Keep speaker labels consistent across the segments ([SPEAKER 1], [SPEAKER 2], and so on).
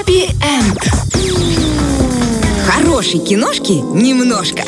[SPEAKER 1] Хэппи-энд. Хорошей киношки немножко.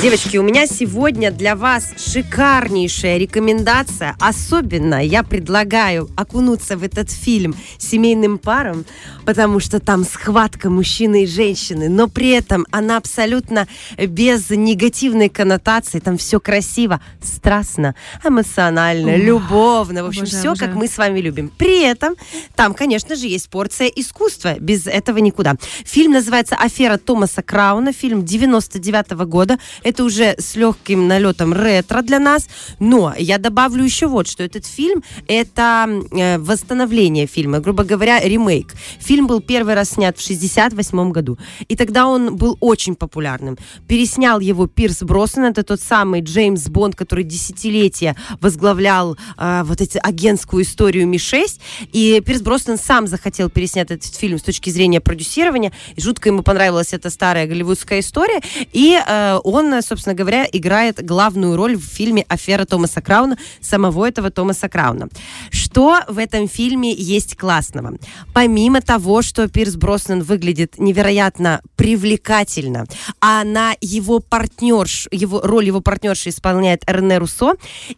[SPEAKER 2] Девочки, у меня сегодня для вас шикарнейшая рекомендация. Особенно я предлагаю окунуться в этот фильм семейным парам, потому что там схватка мужчины и женщины, но при этом она абсолютно без негативной коннотации. Там все красиво, страстно, эмоционально,
[SPEAKER 3] О,
[SPEAKER 2] любовно. В общем,
[SPEAKER 3] обожаю,
[SPEAKER 2] все, как мы с вами любим. При этом там, конечно же, есть порция искусства. Без этого никуда. Фильм называется «Афера Томаса Крауна». Фильм 99 года. Это уже с легким налетом ретро для нас. Но я добавлю еще вот, что этот фильм – это э, восстановление фильма, грубо говоря, ремейк. Фильм был первый раз снят в 68 году. И тогда он был очень популярным. Переснял его Пирс Броснан. Это тот самый Джеймс Бонд, который десятилетия возглавлял э, вот эти агентскую историю Ми-6. И Пирс Броснан сам захотел переснять этот фильм с точки зрения продюсирования. И жутко ему понравилась эта старая голливудская история. И э, он, э, собственно говоря, играет главную роль в фильме «Афера Томаса Крауна», самого этого Томаса Крауна. Что в этом фильме есть классного? Помимо того, что Пирс Броснан выглядит невероятно привлекательно, а на его партнерш, его, роль его партнерши исполняет Рене Руссо,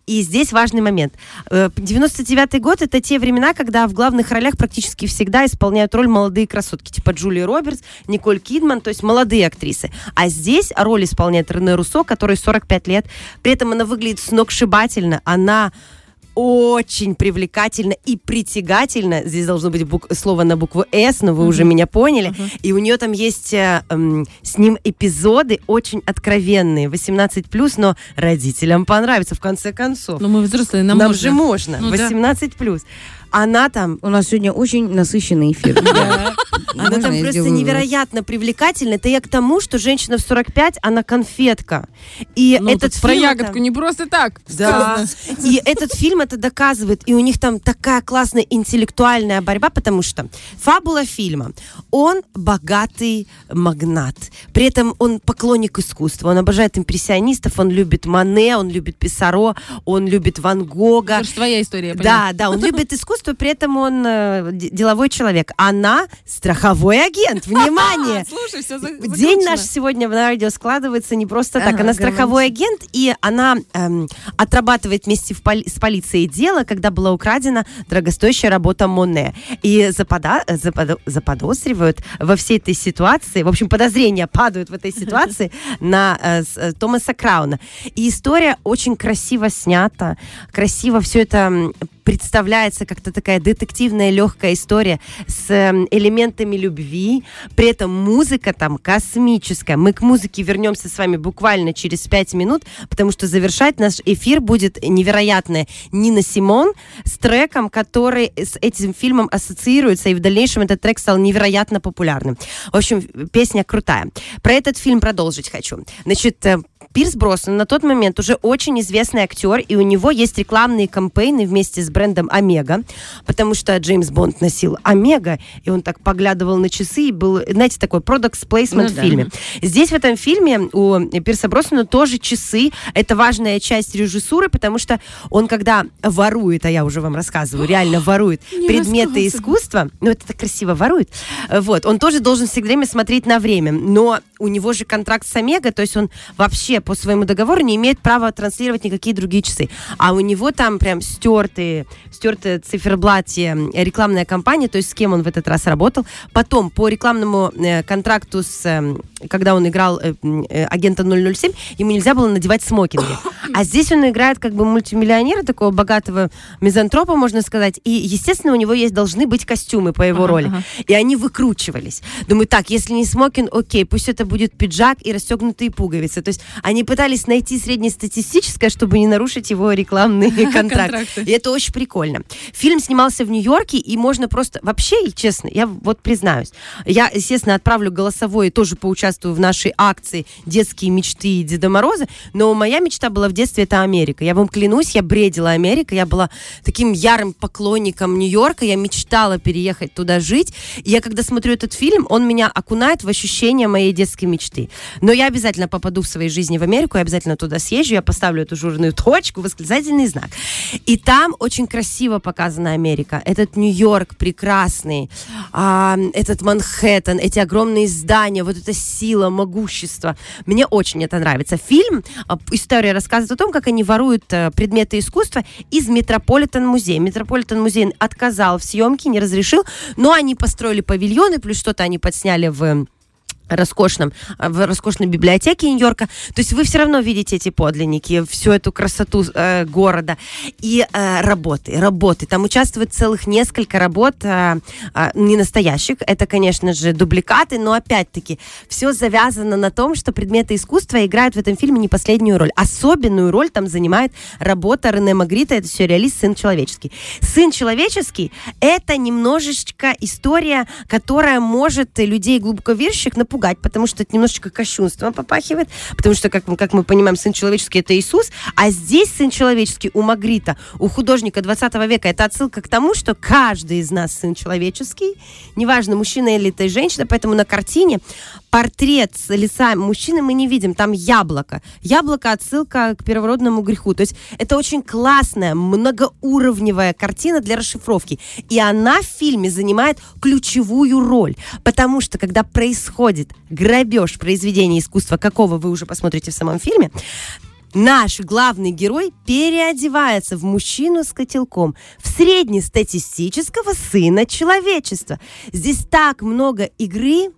[SPEAKER 2] и здесь важный момент. Э, 99 год — это те времена, когда в главных ролях практически всегда исполняют роль молодые красотки, типа Джулии Робертс, Николь Кидман, то есть молодые актрисы. А здесь роль исполняет Рене Руссо, которой 45 лет. При этом она выглядит сногсшибательно, она очень привлекательно и притягательно. Здесь должно быть бук- слово на букву «С», но вы уже меня поняли. И у нее там есть э, эм, с ним эпизоды очень откровенные, 18+, но родителям понравится, в конце концов.
[SPEAKER 3] Ну, мы взрослые, нам,
[SPEAKER 2] Нам
[SPEAKER 3] можно.
[SPEAKER 2] же можно,
[SPEAKER 3] Ну да.
[SPEAKER 2] 18+. Она там
[SPEAKER 4] У нас сегодня очень насыщенный эфир.
[SPEAKER 2] Она
[SPEAKER 4] Можно
[SPEAKER 2] там просто невероятно привлекательна. Это я к тому, что женщина в 45, она конфетка. И
[SPEAKER 3] Ну,
[SPEAKER 2] этот
[SPEAKER 3] про
[SPEAKER 2] фильм это-
[SPEAKER 3] ягодку не просто так.
[SPEAKER 2] Да. И этот фильм это доказывает. И у них там такая классная интеллектуальная борьба, потому что фабула фильма. Он богатый магнат. При этом он поклонник искусства. Он обожает импрессионистов, он любит Мане, он любит Писаро, он любит Ван Гога.
[SPEAKER 3] Это же твоя история.
[SPEAKER 2] Да, да, он любит искусство, при этом он э, деловой человек. Она страховой агент. Внимание!
[SPEAKER 3] Слушай, все
[SPEAKER 2] День наш сегодня на радио складывается не просто так.
[SPEAKER 4] Ага,
[SPEAKER 2] Она страховой агент, и она эм, отрабатывает вместе в поли- с полицией дело, когда была украдена дорогостоящая работа Моне. И запода- заподо- заподозривают во всей этой ситуации, в общем, подозрения падают в этой ситуации на э, э, Томаса Крауна. И история очень красиво снята, красиво все это представляется как-то такая детективная легкая история с эм, элементами любви. При этом музыка там космическая. Мы к музыке вернемся с вами буквально через пять минут, потому что завершать наш эфир будет невероятная Нина Симон с треком, который с этим фильмом ассоциируется, и в дальнейшем этот трек стал невероятно популярным. В общем, песня крутая. Про этот фильм продолжить хочу. Значит, э, Пирс Броснан на тот момент уже очень известный актер, и у него есть рекламные кампейны вместе с брендом Омега, потому что Джеймс Бонд носил Омега, и он так поглядывал на часы, и был, знаете, такой продукт placement
[SPEAKER 4] Ну
[SPEAKER 2] в
[SPEAKER 4] да.
[SPEAKER 2] фильме. Здесь в этом фильме у Пирса Броснана тоже часы. Это важная часть режиссуры, потому что он, когда ворует, а я уже вам рассказываю, реально ворует предметы искусства, ну это так красиво ворует, вот, он тоже должен все время смотреть на время, но у него же контракт с Омега, то есть он вообще по своему договору не имеет права транслировать никакие другие часы. А у него там прям стертые, стертые циферблате э, рекламная кампания, то есть с кем он в этот раз работал. Потом по рекламному э, контракту с, э, когда он играл э, э, агента 007, ему нельзя было надевать смокинги. А здесь он играет как бы мультимиллионера, такого богатого мизантропа, можно сказать. И, естественно, у него есть должны быть костюмы по его
[SPEAKER 3] Ага,
[SPEAKER 2] роли.
[SPEAKER 3] ага.
[SPEAKER 2] И они выкручивались. Думаю, так, если не смокинг, окей, пусть это будет пиджак и расстегнутые пуговицы. То есть они пытались найти среднестатистическое, чтобы не нарушить его рекламные контракты.
[SPEAKER 3] Контракты.
[SPEAKER 2] И это очень прикольно. Фильм снимался в Нью-Йорке, и можно просто... Вообще, честно, я вот признаюсь, я, естественно, отправлю голосовое, тоже поучаствую в нашей акции «Детские мечты Деда Мороза», но моя мечта была в детстве это Америка. Я вам клянусь, я бредила Америкой, я была таким ярым поклонником Нью-Йорка, я мечтала переехать туда жить. И я, когда смотрю этот фильм, он меня окунает в ощущение моей детской мечты. Но я обязательно попаду в своей жизни в Америку, я обязательно туда съезжу, я поставлю эту жирную точку, восклицательный знак. И там очень красиво показана Америка. Этот Нью-Йорк прекрасный, а, этот Манхэттен, эти огромные здания, вот эта сила, могущество. Мне очень это нравится. Фильм, а, история рассказывает о том, как они воруют э, предметы искусства из Метрополитен музея. Метрополитен музей отказал в съемке, не разрешил, но они построили павильоны, плюс что-то они подсняли в роскошном, в роскошной библиотеке Нью-Йорка. То есть вы все равно видите эти подлинники, всю эту красоту э, города и э, работы, работы. Там участвует целых несколько работ э, э, не настоящих. Это, конечно же, дубликаты, но опять-таки все завязано на том, что предметы искусства играют в этом фильме не последнюю роль. Особенную роль там занимает работа Рене Магрита, это сюрреалист «Сын человеческий». «Сын человеческий» — это немножечко история, которая может людей глубоковерщик напугать, потому что это немножечко кощунством попахивает, потому что, как, мы- как мы понимаем, Сын человеческий — это Иисус, а здесь Сын человеческий у Магрита, у художника 20 века, это отсылка к тому, что каждый из нас Сын человеческий, неважно, мужчина или это женщина, поэтому на картине портрет с лица мужчины мы не видим, там яблоко. Яблоко отсылка к первородному греху. То есть это очень классная, многоуровневая картина для расшифровки. И она в фильме занимает ключевую роль. Потому что, когда происходит грабеж произведения искусства, какого вы уже посмотрите в самом фильме, Наш главный герой переодевается в мужчину с котелком, в среднестатистического сына человечества. Здесь так много игры,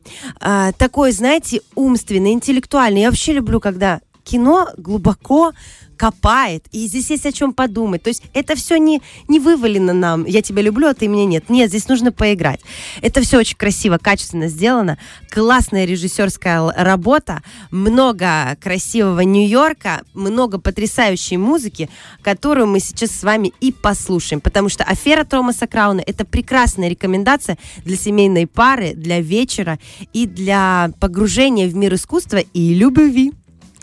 [SPEAKER 2] а, такой, знаете, умственной, интеллектуальной. Я вообще люблю, когда кино глубоко копает, и здесь есть о чем подумать. То есть это все не, не вывалено нам, я тебя люблю, а ты меня нет. Нет, здесь нужно поиграть. Это все очень красиво, качественно сделано, классная режиссерская работа, много красивого Нью-Йорка, много потрясающей музыки, которую мы сейчас с вами и послушаем, потому что «Афера Томаса Крауна» — это прекрасная рекомендация для семейной пары, для вечера и для погружения в мир искусства и любви.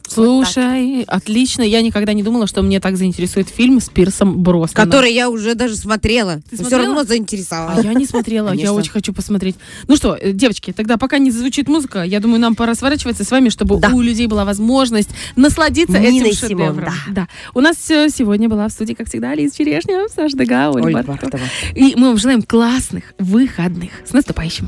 [SPEAKER 3] Слушай, отлично. Я никогда не думала, что мне так заинтересует фильм с Пирсом Броснаном.
[SPEAKER 4] Который я уже даже смотрела.
[SPEAKER 3] Ты
[SPEAKER 4] Все
[SPEAKER 3] смотрела?
[SPEAKER 4] равно заинтересовала.
[SPEAKER 3] А я не смотрела, я
[SPEAKER 4] Конечно.
[SPEAKER 3] очень хочу посмотреть. Ну что, э, девочки, тогда пока не звучит музыка, я думаю, нам пора сворачиваться с вами, чтобы
[SPEAKER 2] Да.
[SPEAKER 3] у людей была возможность насладиться
[SPEAKER 2] Нина
[SPEAKER 3] этим
[SPEAKER 2] и Симон,
[SPEAKER 3] шедевром.
[SPEAKER 2] да.
[SPEAKER 3] У нас сегодня была в студии, как всегда, Алис Черешня, Саша Дега,
[SPEAKER 4] Ольга. Бархатова.
[SPEAKER 3] И мы вам желаем классных выходных. С наступающим.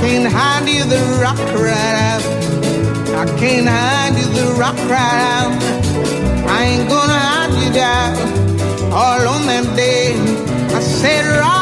[SPEAKER 5] Can't hide you, the rock cried out. I can't hide you, the rock cried out. I ain't gonna hide you down all on that day. I said, Rock,